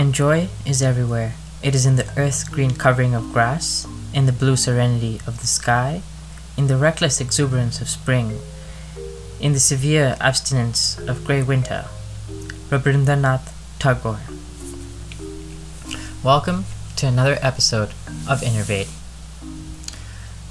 And joy is everywhere. It is in the earth's green covering of grass, in the blue serenity of the sky, in the reckless exuberance of spring, in the severe abstinence of grey winter. Rabindranath Tagore. Welcome to another episode of Innervate.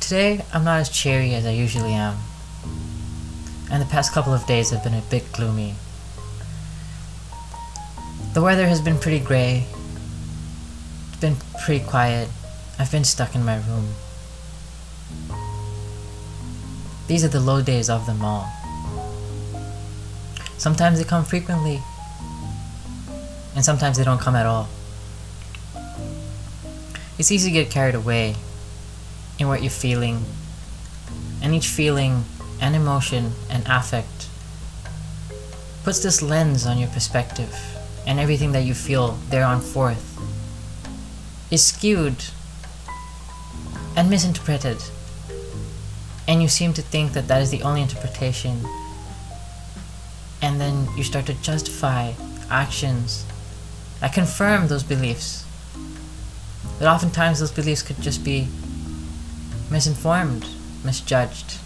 Today, I'm not as cheery as I usually am, and the past couple of days have been a bit gloomy. The weather has been pretty grey, it's been pretty quiet. I've been stuck in my room. These are the low days of them all. Sometimes they come frequently, and sometimes they don't come at all. It's easy to get carried away in what you're feeling, and each feeling and emotion and affect puts this lens on your perspective, and everything that you feel there on forth is skewed and misinterpreted, and you seem to think that that is the only interpretation, and then you start to justify actions that confirm those beliefs. But oftentimes, those beliefs could just be misinformed, misjudged.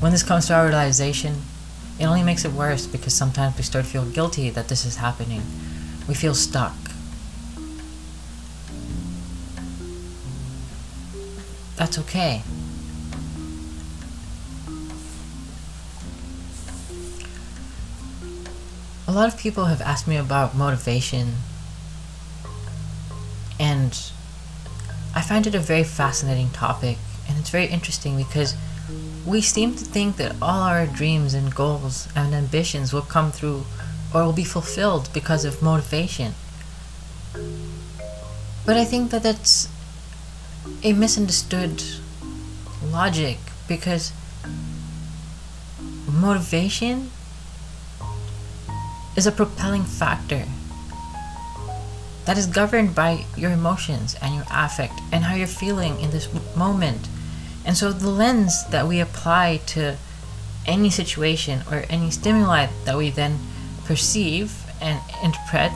When this comes to our realization, it only makes it worse because sometimes we start to feel guilty that this is happening. We feel stuck. That's okay. A lot of people have asked me about motivation, and I find it a very fascinating topic, and it's very interesting because we seem to think that all our dreams and goals and ambitions will come through or will be fulfilled because of motivation. But I think that that's a misunderstood logic because motivation is a propelling factor that is governed by your emotions and your affect and how you're feeling in this moment. And so the lens that we apply to any situation or any stimuli that we then perceive and interpret,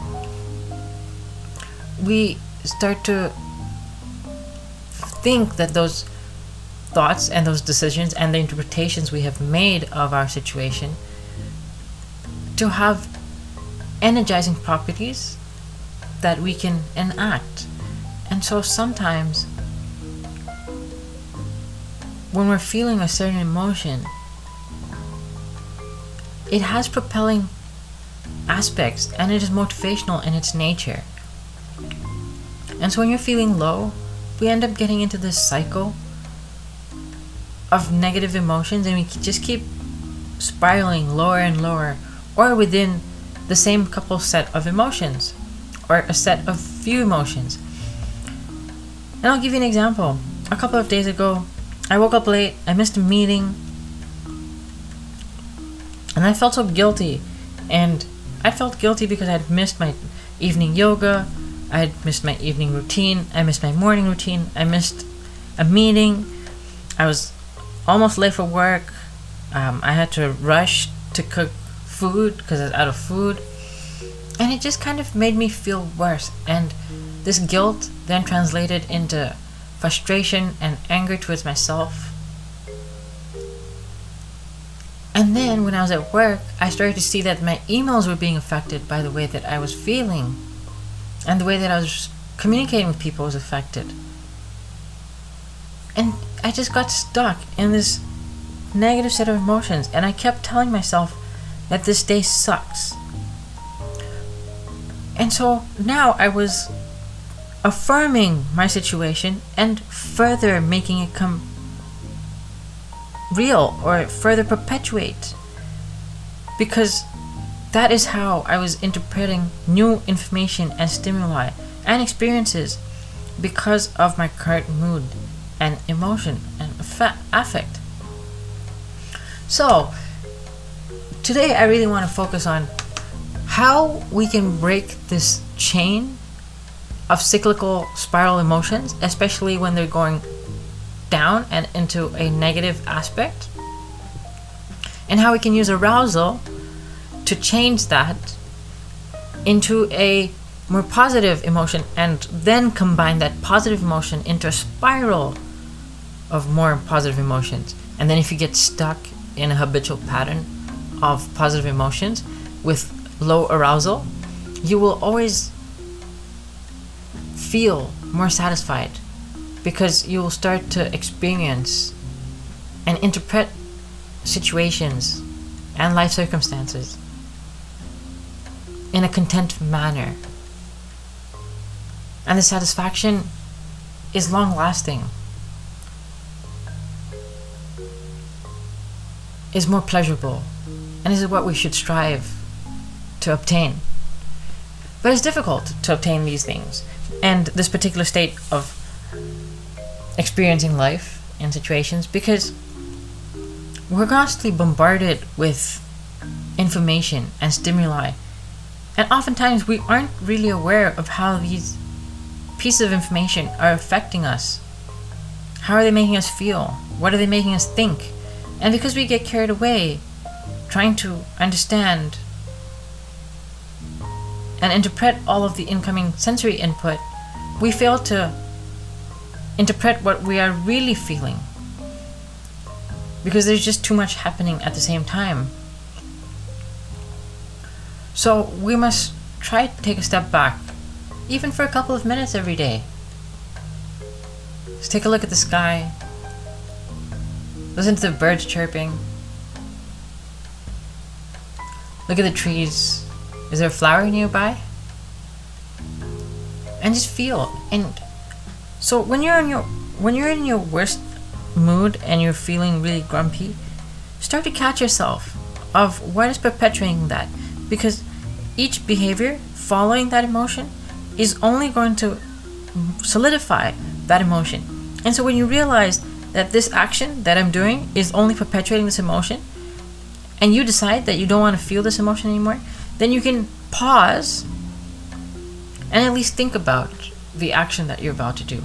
we start to think that those thoughts and those decisions and the interpretations we have made of our situation to have energizing properties that we can enact. And so sometimes when we're feeling a certain emotion, it has propelling aspects and it is motivational in its nature. And so when you're feeling low, we end up getting into this cycle of negative emotions and we just keep spiraling lower and lower or within the same couple set of emotions or a set of few emotions. And I'll give you an example. A couple of days ago, I woke up late, I missed a meeting, and I felt so guilty. And I felt guilty because I had missed my evening yoga, I had missed my evening routine, I missed my morning routine, I missed a meeting, I was almost late for work, um, I had to rush to cook food because I was out of food. And it just kind of made me feel worse. And this guilt then translated into frustration and anger towards myself. And then when I was at work, I started to see that my emails were being affected by the way that I was feeling. And the way that I was communicating with people was affected. And I just got stuck in this negative set of emotions. And I kept telling myself that this day sucks. And so now I was affirming my situation and further making it come real or further perpetuate. Because that is how I was interpreting new information and stimuli and experiences because of my current mood and emotion and affect. So, today I really want to focus on how we can break this chain of cyclical spiral emotions, especially when they're going down and into a negative aspect, and how we can use arousal to change that into a more positive emotion and then combine that positive emotion into a spiral of more positive emotions. And then if you get stuck in a habitual pattern of positive emotions with low arousal, you will always feel more satisfied because you will start to experience and interpret situations and life circumstances in a content manner. And the satisfaction is long lasting, is more pleasurable, and is what we should strive to obtain. But it's difficult to obtain these things. And this particular state of experiencing life and situations because we're constantly bombarded with information and stimuli. And oftentimes we aren't really aware of how these pieces of information are affecting us. How are they making us feel? What are they making us think? And because we get carried away trying to understand and interpret all of the incoming sensory input, we fail to interpret what we are really feeling. Because there's just too much happening at the same time. So we must try to take a step back, even for a couple of minutes every day. Just take a look at the sky, listen to the birds chirping, look at the trees, is there a flower nearby? And just feel. And so when you're in your when you're in your worst mood and you're feeling really grumpy, start to catch yourself of what is perpetuating that. Because each behavior following that emotion is only going to solidify that emotion. And so when you realize that this action that I'm doing is only perpetuating this emotion, and you decide that you don't want to feel this emotion anymore, then you can pause and at least think about the action that you're about to do.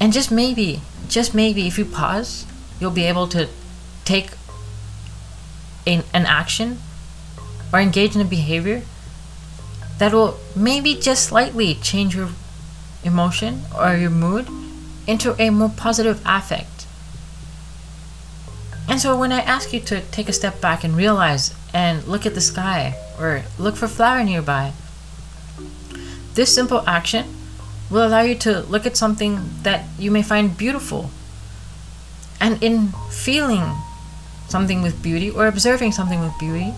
And just maybe, just maybe, if you pause, you'll be able to take an, an action or engage in a behavior that will maybe just slightly change your emotion or your mood into a more positive affect. And so when I ask you to take a step back and realize and look at the sky or look for flower nearby, this simple action will allow you to look at something that you may find beautiful. And in feeling something with beauty or observing something with beauty,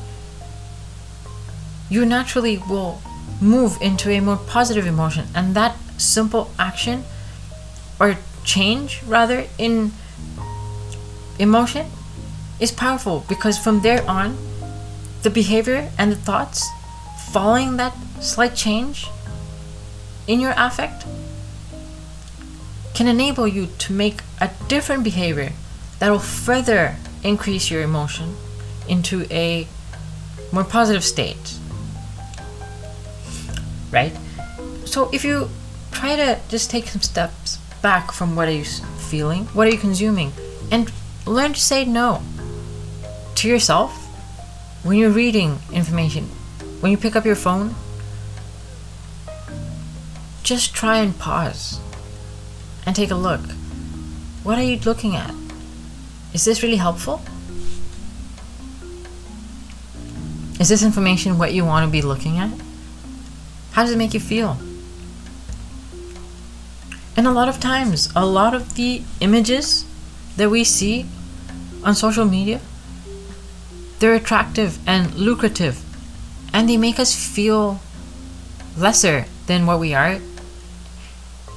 you naturally will move into a more positive emotion. And that simple action or change, rather, in emotion is powerful because from there on, the behavior and the thoughts following that slight change in your affect can enable you to make a different behavior that will further increase your emotion into a more positive state. Right? So if you try to just take some steps back from what are you feeling, what are you consuming, and learn to say no to yourself when you're reading information, when you pick up your phone, just try and pause and take a look. What are you looking at? Is this really helpful? Is this information what you want to be looking at? How does it make you feel? And a lot of times, a lot of the images that we see on social media, they're attractive and lucrative, and they make us feel lesser than what we are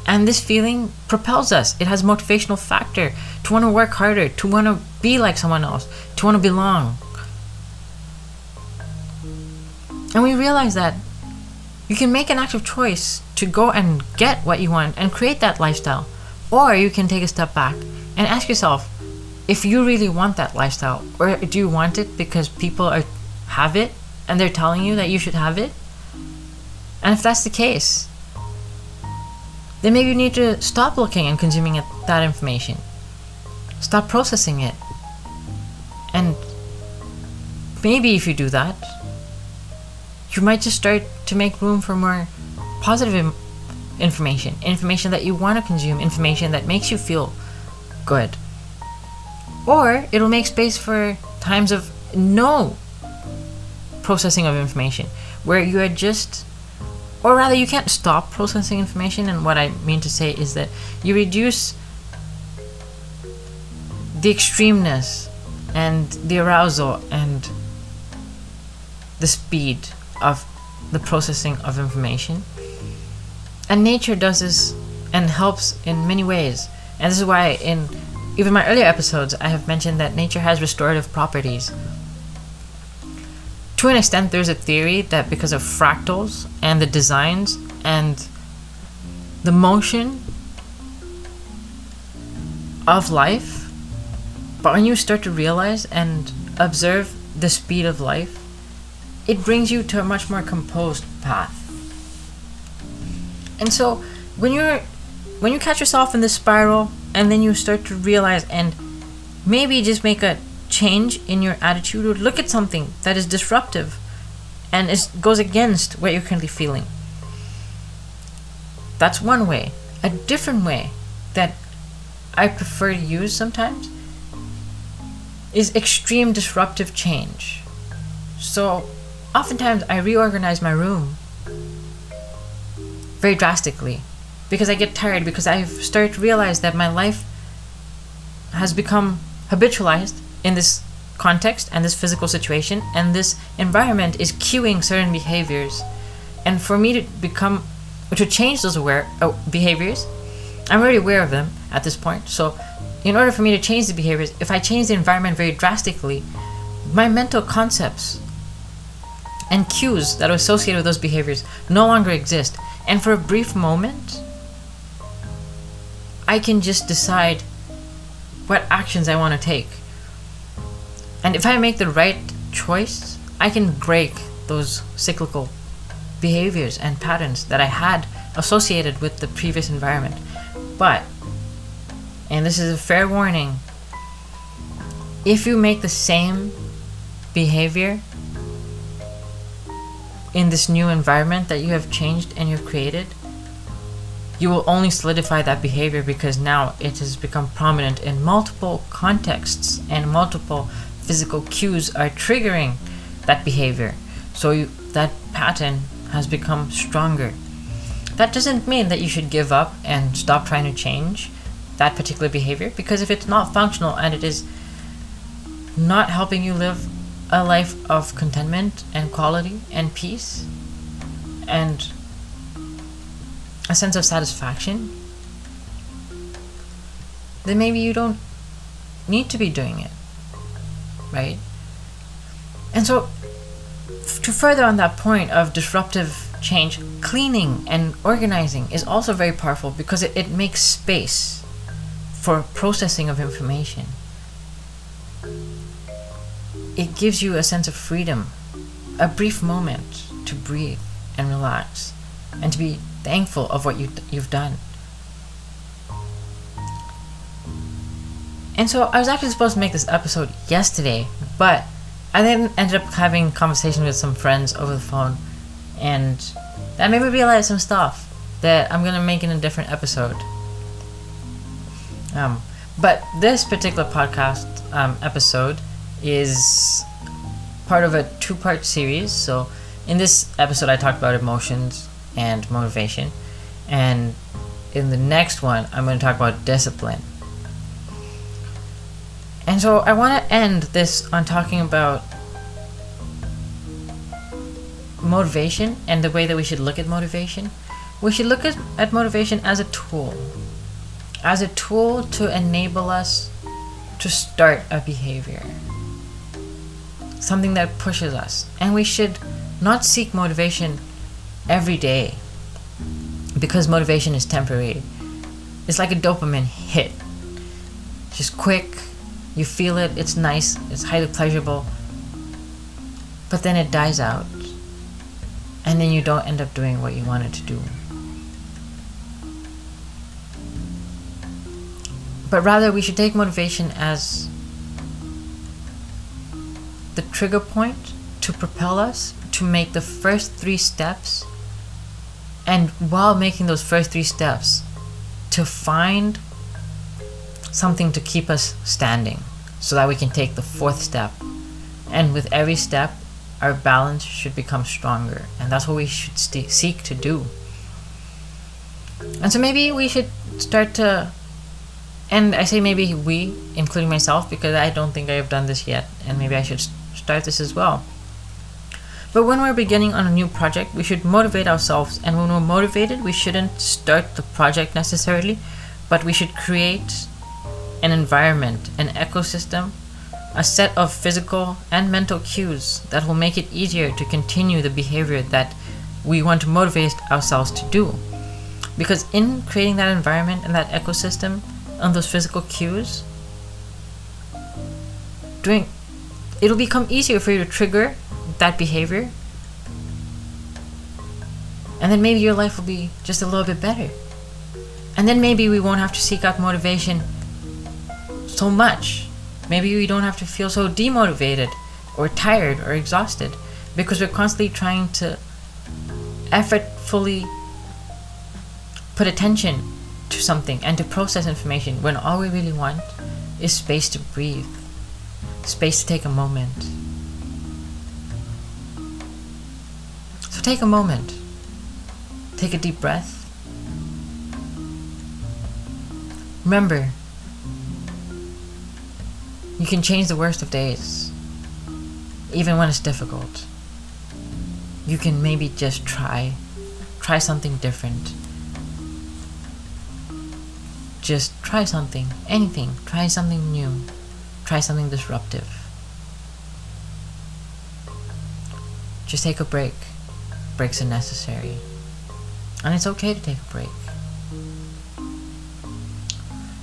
and this feeling propels us. It has motivational factor to want to work harder, to want to be like someone else, to want to belong. And we realize that you can make an active choice to go and get what you want and create that lifestyle. Or you can take a step back and ask yourself if you really want that lifestyle or do you want it because people are have it and they're telling you that you should have it? And if that's the case, then maybe you need to stop looking and consuming it, that information. Stop processing it. And maybe if you do that, you might just start to make room for more positive Im- information, information that you want to consume, information that makes you feel good. Or it'll make space for times of no processing of information, where you are just, or rather, you can't stop processing information. And what I mean to say is that you reduce the extremeness and the arousal and the speed of the processing of information. And nature does this and helps in many ways. And this is why in even my earlier episodes I have mentioned that nature has restorative properties. To an extent there's a theory that because of fractals and the designs and the motion of life, but when you start to realize and observe the speed of life, it brings you to a much more composed path. And so when you're when you catch yourself in this spiral and then you start to realize and maybe just make a change in your attitude or look at something that is disruptive and is goes against what you're currently feeling. That's one way. A different way that I prefer to use sometimes is extreme disruptive change. So oftentimes I reorganize my room very drastically because I get tired because I've started to realize that my life has become habitualized in this context and this physical situation and this environment is cueing certain behaviors and for me to become to change those aware uh, behaviors I'm already aware of them at this point so in order for me to change the behaviors if I change the environment very drastically my mental concepts and cues that are associated with those behaviors no longer exist. And for a brief moment, I can just decide what actions I want to take. And if I make the right choice, I can break those cyclical behaviors and patterns that I had associated with the previous environment. But, and this is a fair warning, if you make the same behavior in this new environment that you have changed and you've created, you will only solidify that behavior because now it has become prominent in multiple contexts and multiple physical cues are triggering that behavior. So you, that pattern has become stronger. That doesn't mean that you should give up and stop trying to change that particular behavior because if it's not functional and it is not helping you live a life of contentment and quality and peace and a sense of satisfaction, then maybe you don't need to be doing it. Right? And so, to further on that point of disruptive change, cleaning and organizing is also very powerful because it, it makes space for processing of information it gives you a sense of freedom, a brief moment to breathe and relax, and to be thankful of what you, you've done. And so I was actually supposed to make this episode yesterday, but I then ended up having conversation with some friends over the phone, and that made me realize some stuff that I'm gonna make in a different episode. Um, but this particular podcast um, episode is part of a two part series. So, in this episode, I talked about emotions and motivation. And in the next one, I'm going to talk about discipline. And so, I want to end this on talking about motivation and the way that we should look at motivation. We should look at, at motivation as a tool, as a tool to enable us to start a behavior something that pushes us. And we should not seek motivation every day because motivation is temporary. It's like a dopamine hit. Just quick, you feel it, it's nice, it's highly pleasurable, but then it dies out. And then you don't end up doing what you wanted to do. But rather, we should take motivation as the trigger point to propel us to make the first three steps. And while making those first three steps, to find something to keep us standing so that we can take the fourth step. And with every step, our balance should become stronger. And that's what we should st- seek to do. And so maybe we should start to, and I say maybe we, including myself, because I don't think I have done this yet, and maybe I should start this as well. But when we're beginning on a new project, we should motivate ourselves, and when we're motivated, we shouldn't start the project necessarily, but we should create an environment, an ecosystem, a set of physical and mental cues that will make it easier to continue the behavior that we want to motivate ourselves to do. Because in creating that environment and that ecosystem and those physical cues, doing it'll become easier for you to trigger that behavior. And then maybe your life will be just a little bit better. And then maybe we won't have to seek out motivation so much. Maybe we don't have to feel so demotivated or tired or exhausted because we're constantly trying to effortfully put attention to something and to process information when all we really want is space to breathe, space to take a moment. Take a moment, take a deep breath. Remember, you can change the worst of days, even when it's difficult. You can maybe just try, try something different. Just try something, anything, try something new, try something disruptive. Just take a break. Breaks are necessary. And it's okay to take a break.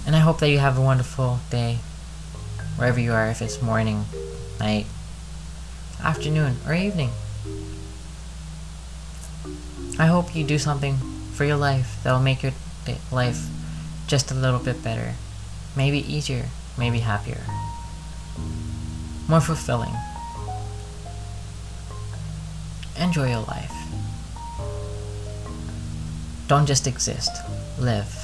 And I hope that you have a wonderful day wherever you are, if it's morning, night, afternoon, or evening. I hope you do something for your life that'll make your life just a little bit better. Maybe easier, maybe happier, more fulfilling. Enjoy your life. Don't just exist, live.